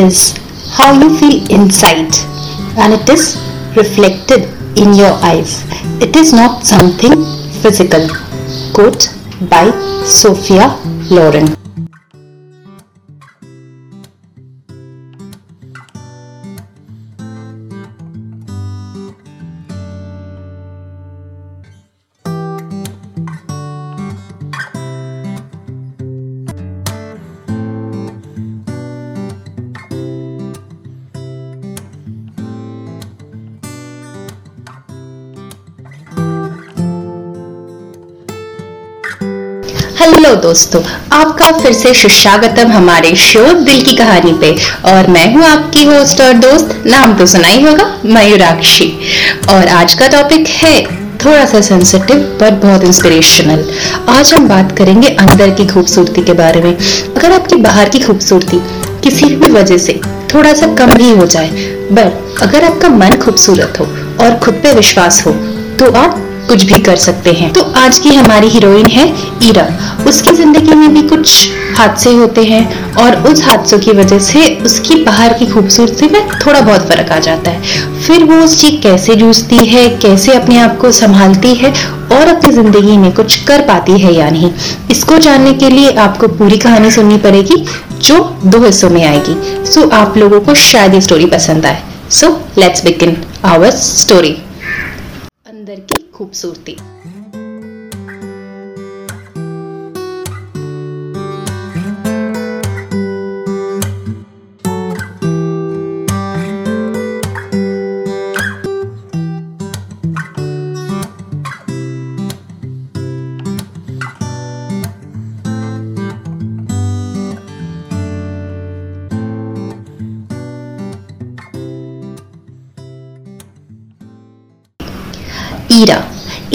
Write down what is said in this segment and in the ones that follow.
is how you feel inside and it is reflected in your eyes. It is not something physical. Quote by Sophia Loren. Hello दोस्तों, आपका फिर से सुस्वागतम हमारे show दिल की कहानी पे। और मैं हूँ आपकी होस्ट और दोस्त, नाम तो सुना ही होगा, मयूराक्षी। और आज का टॉपिक है थोड़ा सा सेंसिटिव पर बहुत इंस्पिरेशनल आज हम बात करेंगे अंदर की खूबसूरती के बारे में। अगर आपकी बाहर की खूबसूरती किसी भी वजह से थोड़ा सा कम ही हो जाए बट अगर आपका मन खूबसूरत हो और खुद पे विश्वास हो तो आप कुछ भी कर सकते हैं। तो आज की हमारी हीरोइन है ईरा। उसकी ज़िंदगी में भी कुछ हादसे होते हैं और उस हादसों की वजह से उसकी बाहर की खूबसूरती में थोड़ा बहुत फ़र्क आ जाता है। फिर वो उस चीज़ कैसे जूझती है, कैसे अपने आप को संभालती है और अपनी ज़िंदगी में कुछ कर पाती है या नहीं, इसको जानने के लिए आपको पूरी कहानी सुननी पड़ेगी, जो दो हिस्सों में आएगी। सो आप लोगों को शायद ये स्टोरी पसंद आए। So let's begin our story खूबसूरती। ईरा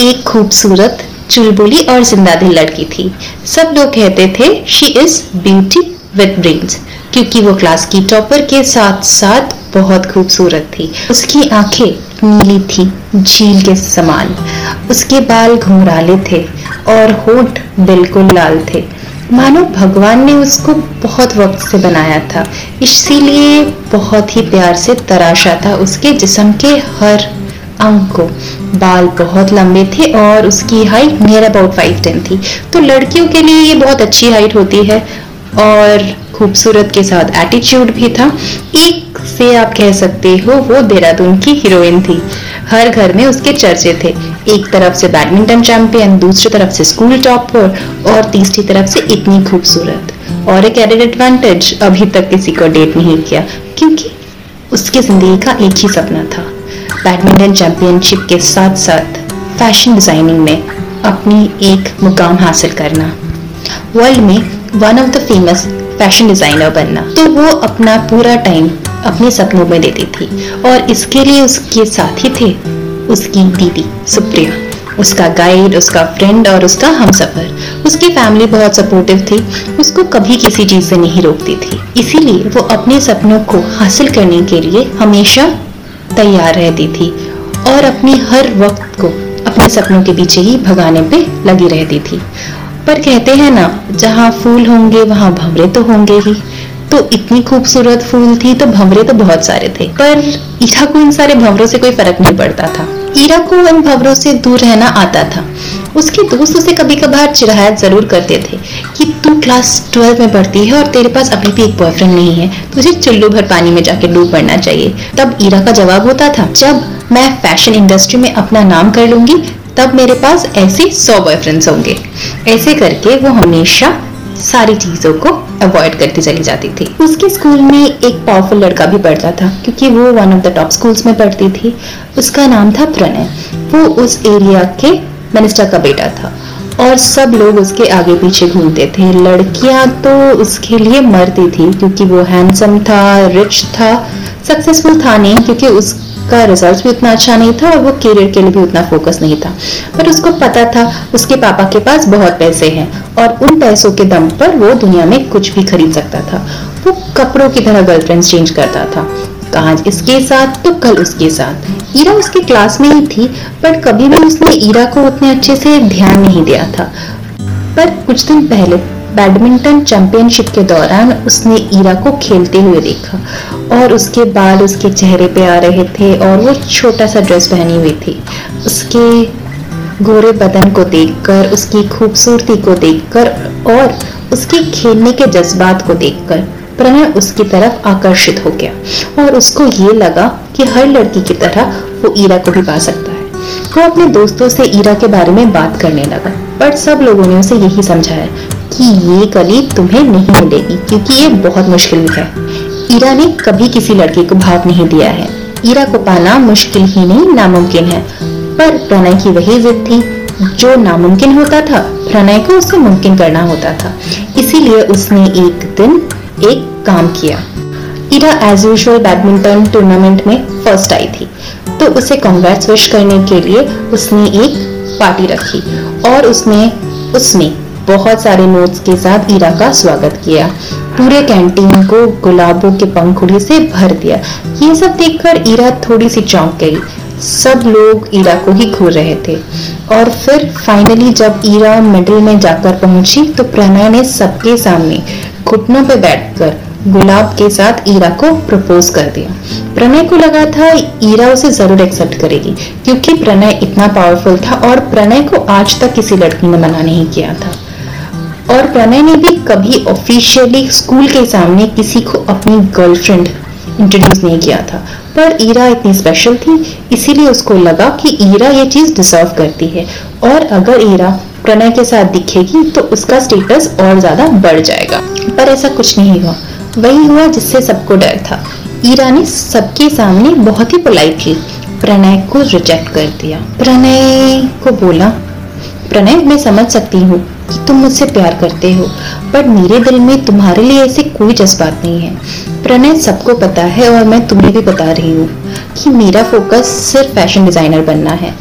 एक खूबसूरत, चुलबुली और ज़िंदा दिल लड़की थी। सब लोग कहते थे she is beauty with brains क्योंकि वो क्लास की टॉपर के साथ साथ बहुत खूबसूरत थी। उसकी आँखें नीली थी, झील के समान। उसके बाल घुंघराले थे और होठ बिल्कुल लाल थे। मानो भगवान ने उसको बहुत वक्त से बनाया था। इसीलिए बहुत ही प्यार से तराशा था उसके जिस्म के हर अंग को बाल बहुत लंबे थे और उसकी height near about five ten थी। तो लड़कियों के लिए ये बहुत अच्छी हाइट होती है और खूबसूरत के साथ एटीट्यूड भी था। एक से आप कह सकते हो, वो देहरादून की हीरोइन थी। हर घर में उसके चर्चे थे। एक तरफ़ से बैडमिंटन चैंपियन दूसरी तरफ़ से स्कूल टॉपर और तीसरी तरफ़ से इतनी खूबसूरत। और एक एडेड एडवांटेज अभी तक किसी को डेट नहीं किया, क्योंकि उसकी ज़िंदगी का एक ही सपना था। बैडमिंटन चैंपियनशिप के साथ साथ फ़ैशन डिज़ाइनिंग में अपनी एक मुकाम हासिल करना। वर्ल्ड में one of the famous fashion designer बनना। तो वो अपना पूरा टाइम अपने सपनों में देती थी और इसके लिए उसके साथ थे उसकी दीदी सुप्रिया। उसका गाइड उसका फ्रेंड और उसका हम सफ़र उसकी फैमिली बहुत सपोर्टिव थी, उसको कभी किसी चीज़ से नहीं रोकती थी। इसीलिए वो अपने सपनों को हासिल करने के लिए हमेशा तैयार रहती थी और अपनी हर वक्त को अपने सपनों के पीछे ही भगाने पे लगी रहती थी। पर कहते हैं ना, जहाँ फूल होंगे, वहाँ भंवरे तो होंगे ही। तो इतनी खूबसूरत फूल थी तो भंवरे तो बहुत सारे थे। पर ईठा को इन सारे भंवरों से कोई फ़र्क नहीं पड़ता था। ईरा को इन भंवरों से दूर रहना आता था। उसके दोस्त उसे कभी कभार चिरायत ज़रूर करते थे कि तू क्लास ट्वेल्व में पढ़ती है और तेरे पास अभी भी एक बॉयफ्रेंड नहीं है। तुझे चुल्लू भर पानी में जाके डूब पड़ना चाहिए। तब ईरा का जवाब होता था, जब मैं फ़ैशन इंडस्ट्री में अपना नाम कर लूँगी, तब मेरे पास ऐसे सौ बॉयफ्रेंड्स होंगे। ऐसे करके वो हमेशा सारी चीज़ों को अवॉइड करती चली जाती थी। उसके स्कूल में एक पावरफुल लड़का भी पढ़ता था, क्योंकि वो one of the top schools में पढ़ती थी। उसका नाम था प्रणय। वो उस एरिया के मिनिस्टर का बेटा था और सब लोग उसके आगे पीछे घूमते थे। लड़कियाँ तो उसके लिए मरती थी, क्योंकि वो हैंडसम था रिच था सक्सेसफुल था नहीं, क्योंकि उसका रिज़ल्ट भी उतना अच्छा नहीं था और वो करियर के लिए भी उतना फोकस नहीं था। पर उसको पता था, उसके पापा के पास बहुत पैसे हैं और उन पैसों के दम पर वो दुनिया में कुछ भी खरीद सकता था। वो कपड़ों की तरह गर्लफ्रेंड चेंज करता था। आज इसके साथ तो कल उसके साथ। ईरा उसके क्लास में ही थी, पर कभी भी उसने ईरा को उतने अच्छे से ध्यान नहीं दिया था। पर कुछ दिन पहले बैडमिंटन चैंपियनशिप के दौरान उसने ईरा को खेलते हुए देखा और उसके बाल उसके चेहरे पे आ रहे थे और वो छोटा सा ड्रेस पहनी हुई थी। उसके गोरे बदन को देखकर, उसकी खूबसूरती को देखकर और उसके खेलने के जज्बात को देखकर प्रणय उसकी तरफ़ आकर्षित हो गया और उसको ये लगा कि हर लड़की की तरह वो ईरा को भी पा सकता है। वो अपने दोस्तों से ईरा के बारे में बात करने लगा पर सब लोगों ने उसे यही समझाया कि ये कली तुम्हें नहीं मिलेगी, क्योंकि ये बहुत मुश्किल है। ईरा ने कभी किसी लड़के को भाव नहीं दिया है। ईरा को पाना मुश्किल ही नहीं, नामुमकिन है। पर प्रणय की वही जिद थी, जो नामुमकिन होता था, प्रणय को उसे मुमकिन करना होता था। इसीलिए उसने एक दिन एक काम किया। Ira as usual badminton tournament में फ़र्स्ट आई थी। तो उसे कॉन्ग्रेट्स विश करने के लिए उसने एक पार्टी रखी और उसने उसने बहुत सारे नोट्स के साथ ईरा का स्वागत किया। पूरे कैंटीन को गुलाबों के पंखुड़ी से भर दिया। ये सब देखकर ईरा थोड़ी सी चौंक गई। सब लोग ईरा को ही घूर रहे थे। और फिर फाइनली जब ईरा मिडिल में जाकर पहुँची तो प्रणय ने सबके सामने घुटनों पे बैठकर गुलाब के साथ ईरा को प्रपोज कर दिया। प्रणय को लगा था ईरा उसे ज़रूर एक्सेप्ट करेगी, क्योंकि प्रणय इतना पावरफुल था और प्रणय को आज तक किसी लड़की ने मना नहीं किया था। और प्रणय ने भी कभी ऑफिशियली स्कूल के सामने किसी को अपनी गर्लफ्रेंड इंट्रोड्यूस नहीं किया था। पर ईरा इतनी स्पेशल थी, इसीलिए उसको लगा कि ईरा ये चीज़ डिजर्व करती है। और अगर ईरा प्रणय के साथ दिखेगी तो उसका स्टेटस और ज़्यादा बढ़ जाएगा। पर ऐसा कुछ नहीं हुआ। वही हुआ जिससे सबको डर था। ईरा ने सबके सामने बहुत ही पोलाइटली प्रणय को रिजेक्ट कर दिया। प्रणय को बोला प्रणय, मैं समझ सकती हूँ कि तुम मुझसे प्यार करते हो पर मेरे दिल में तुम्हारे लिए ऐसे कोई जज्बात नहीं है। प्रणय, सबको पता है और मैं तुम्हें भी बता रही हूँ कि मेरा फोकस सिर्फ़ फ़ैशन डिज़ाइनर बनना है।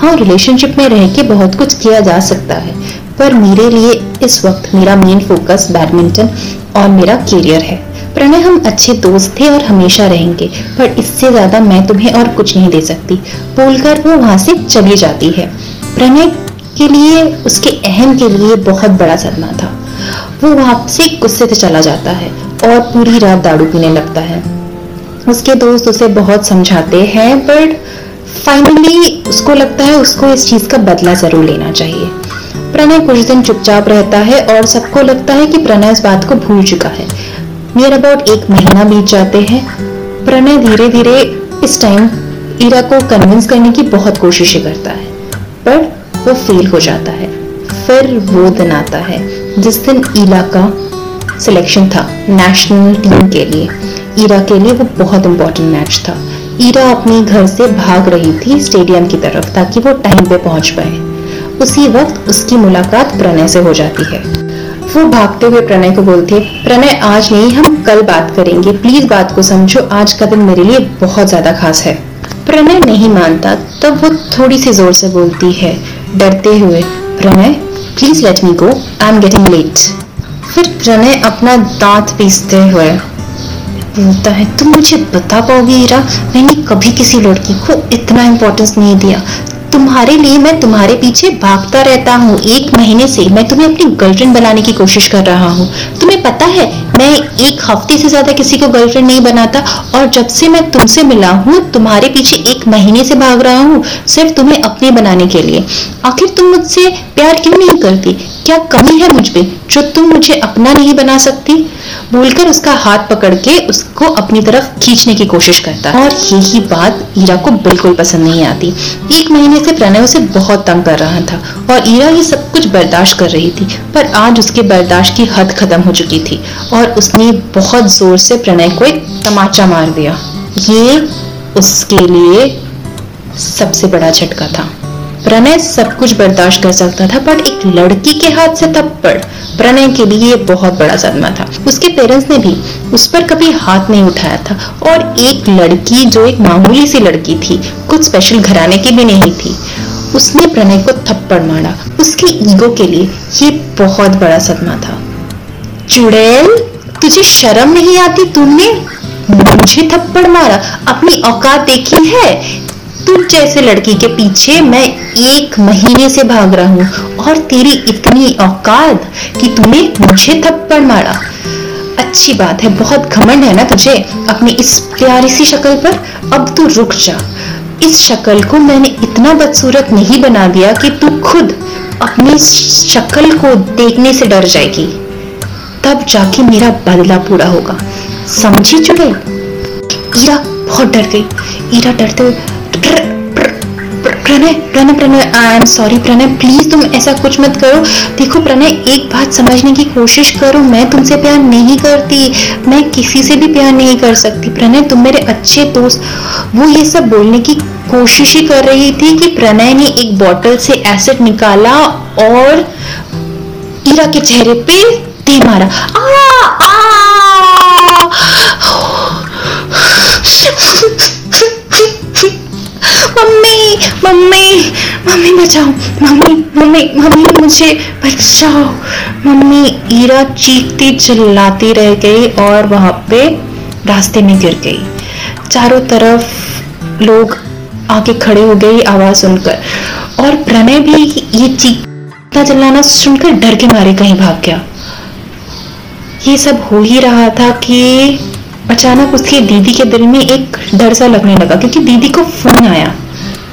हाँ रिलेशनशिप में रह के बहुत कुछ किया जा सकता है, पर मेरे लिए इस वक्त मेरा मेन फोकस बैडमिंटन और मेरा करियर है। प्रणय, हम अच्छे दोस्त थे और हमेशा रहेंगे, पर इससे ज़्यादा मैं तुम्हें और कुछ नहीं दे सकती। बोलकर वो वहाँ से चली जाती है। प्रणय के लिए, उसके अहम के लिए बहुत बड़ा सदमा था। वो वहाँ से गुस्से से चला जाता है और पूरी रात दारू पीने लगता है। उसके दोस्त उसे बहुत समझाते हैं बट फाइनली उसको लगता है उसको इस चीज़ का बदला ज़रूर लेना चाहिए। प्रणय कुछ दिन चुपचाप रहता है और सबको लगता है कि प्रणय इस बात को भूल चुका है। नियर अबाउट एक महीना बीत जाते हैं। प्रणय धीरे धीरे इस टाइम ईरा को कन्विंस करने की बहुत कोशिशें करता है। पर वो फेल हो जाता है। फिर वो दिन आता है, जिस दिन ईला का सिलेक्शन था नेशनल टीम के लिए। ईरा के लिए वो बहुत इंपॉर्टेंट मैच था। ईरा अपने घर से भाग रही थी स्टेडियम की तरफ़ ताकि वो टाइम पे पहुँच पाए। उसी वक्त उसकी मुलाकात प्रणय से हो जाती है। वो भागते हुए प्रणय को बोलती है, प्रणय, आज नहीं, हम कल बात करेंगे। प्लीज़ बात को समझो, आज का दिन मेरे लिए बहुत ज़्यादा खास है। प्रणय नहीं मानता, तब वो थोड़ी सी ज़ोर से बोलती है डरते हुए, Pranay please let me go I am getting late फिर प्रणय अपना दांत पीसते हुए बोलता है, तुम मुझे बता पाओगी ईरा मैंने कभी किसी लड़की को इतना इम्पोर्टेंस नहीं दिया। तुम्हारे लिए मैं तुम्हारे पीछे भागता रहता हूँ। एक महीने से मैं तुम्हें अपनी गर्लफ्रेंड बनाने की कोशिश कर रहा हूँ। तुम्हें पता है मैं एक हफ़्ते से ज़्यादा किसी को गर्लफ्रेंड नहीं बनाता और जब से मैं तुमसे मिला हूँ, तुम्हारे पीछे एक महीने से भाग रहा हूँ, सिर्फ़ तुम्हें अपने बनाने के लिए। आखिर तुम मुझसे प्यार क्यों नहीं करती? क्या कमी है मुझ पर जो तुम मुझे अपना नहीं बना सकती? बोलकर उसका हाथ पकड़ के उसको अपनी तरफ़ खींचने की कोशिश करता और यही बात ईरा को बिल्कुल पसंद नहीं आती। एक महीने से प्रणय उसे बहुत तंग कर रहा था और ईरा ये सब कुछ बर्दाश्त कर रही थी, पर आज उसके बर्दाश्त की हद खत्म हो चुकी थी और उसने बहुत ज़ोर से प्रणय को एक तमाचा मार दिया। ये उसके लिए सबसे बड़ा झटका था। प्रणय सब कुछ बर्दाश्त कर सकता था पर एक लड़की के हाथ से थप्पड़ प्रणय के लिए बहुत बड़ा सदमा था। उसके पेरेंट्स ने भी उस पर कभी हाथ नहीं उठाया था और एक लड़की जो एक मामूली सी लड़की थी, कुछ स्पेशल घराने की भी नहीं थी, उसने प्रणय को थप्पड़ मारा। उसकी ईगो के लिए ये बहुत बड़ा सदमा था। चुड़ैल, तुझे शर्म नहीं आती? तुमने मुझे थप्पड़ मारा। अपनी औकात देखी है? तुम जैसे लड़की के पीछे मैं एक महीने से भाग रहा हूँ, और तेरी इतनी औकात कि तूने मुझे थप्पड़ मारा। अच्छी बात है, बहुत घमंड है ना तुझे अपनी इस प्यारी सी शक्ल पर? अब तू रुक जा। इस शक्ल को मैंने इतना बदसूरत नहीं बना दिया कि तू खुद अपनी शक्ल को देखने से डर जाएगी। तब जाके मेरा बदला पूरा होगा। समझी चुड़ैल ईरा बहुत डर गई। ईरा डरते हुए Pranay Pranay Pranay I am sorry Pranay please तुम ऐसा कुछ मत करो। देखो प्रणय एक बात समझने की कोशिश करो मैं तुमसे प्यार नहीं करती मैं किसी से भी प्यार नहीं कर सकती। प्रणय तुम मेरे अच्छे दोस्त वो ये सब बोलने की कोशिश ही कर रही थी कि प्रणय ने एक बोतल से एसिड निकाला और ईरा के चेहरे पे दे मारा। आ, आ, मम्मी मम्मी मम्मी बचाओ। मम्मी मम्मी मम्मी, मुझे बचाओ। मम्मी ईरा चीखती, चिल्लाती रह गई और वहाँ पे रास्ते में गिर गई। चारों तरफ़ लोग आके खड़े हो गए आवाज़ सुनकर। और प्रणय भी ये चीखता, चिल्लाना सुनकर डर के मारे कहीं भाग गया। ये सब हो ही रहा था कि अचानक उसकी दीदी के दिल में एक डर सा लगने लगा, क्योंकि दीदी को फ़ोन आया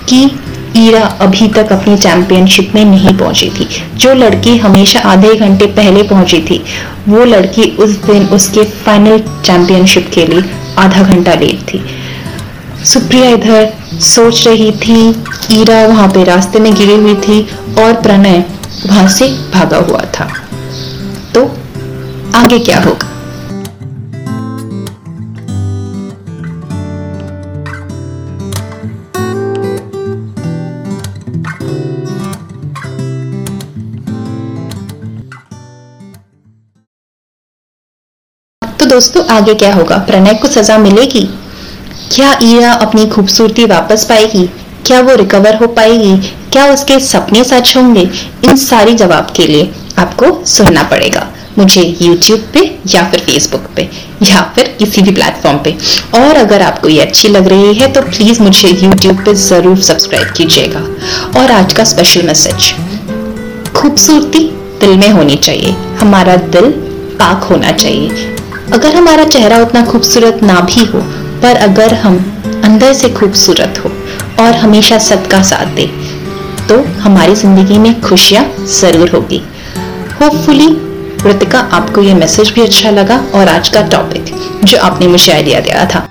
कि ईरा अभी तक अपनी चैंपियनशिप में नहीं पहुँची थी। जो लड़की हमेशा आधे घंटे पहले पहुँची थी, वो लड़की उस दिन उसके फाइनल चैंपियनशिप के लिए आधा घंटा लेट थी। सुप्रिया इधर सोच रही थी, ईरा वहाँ पे रास्ते में गिरी हुई थी और प्रणय वहाँ से भागा हुआ था। तो आगे क्या होगा? दोस्तों, आगे क्या होगा? प्रणय को सजा मिलेगी? क्या ईरा अपनी खूबसूरती वापस पाएगी? क्या वो रिकवर हो पाएगी? क्या उसके सपने सच होंगे? इन सारी जवाब के लिए आपको सुनना पड़ेगा। मुझे YouTube पे या फिर Facebook पे या फिर किसी भी प्लेटफॉर्म पे। और अगर आपको ये अच्छी लग रही है तो प्लीज़ मुझे YouTube पे ज़रूर सब्सक्राइब कीजिएगा। और आज का स्पेशल मैसेज खूबसूरती दिल में होनी चाहिए। हमारा दिल पाक होना चाहिए। अगर हमारा चेहरा उतना खूबसूरत ना भी हो, पर अगर हम अंदर से खूबसूरत हो और हमेशा सबका साथ दे तो हमारी ज़िंदगी में खुशियाँ ज़रूर होगी। होपफुली कृतिका आपको ये मैसेज भी अच्छा लगा और आज का टॉपिक जो आपने मुझे आइडिया दिया था।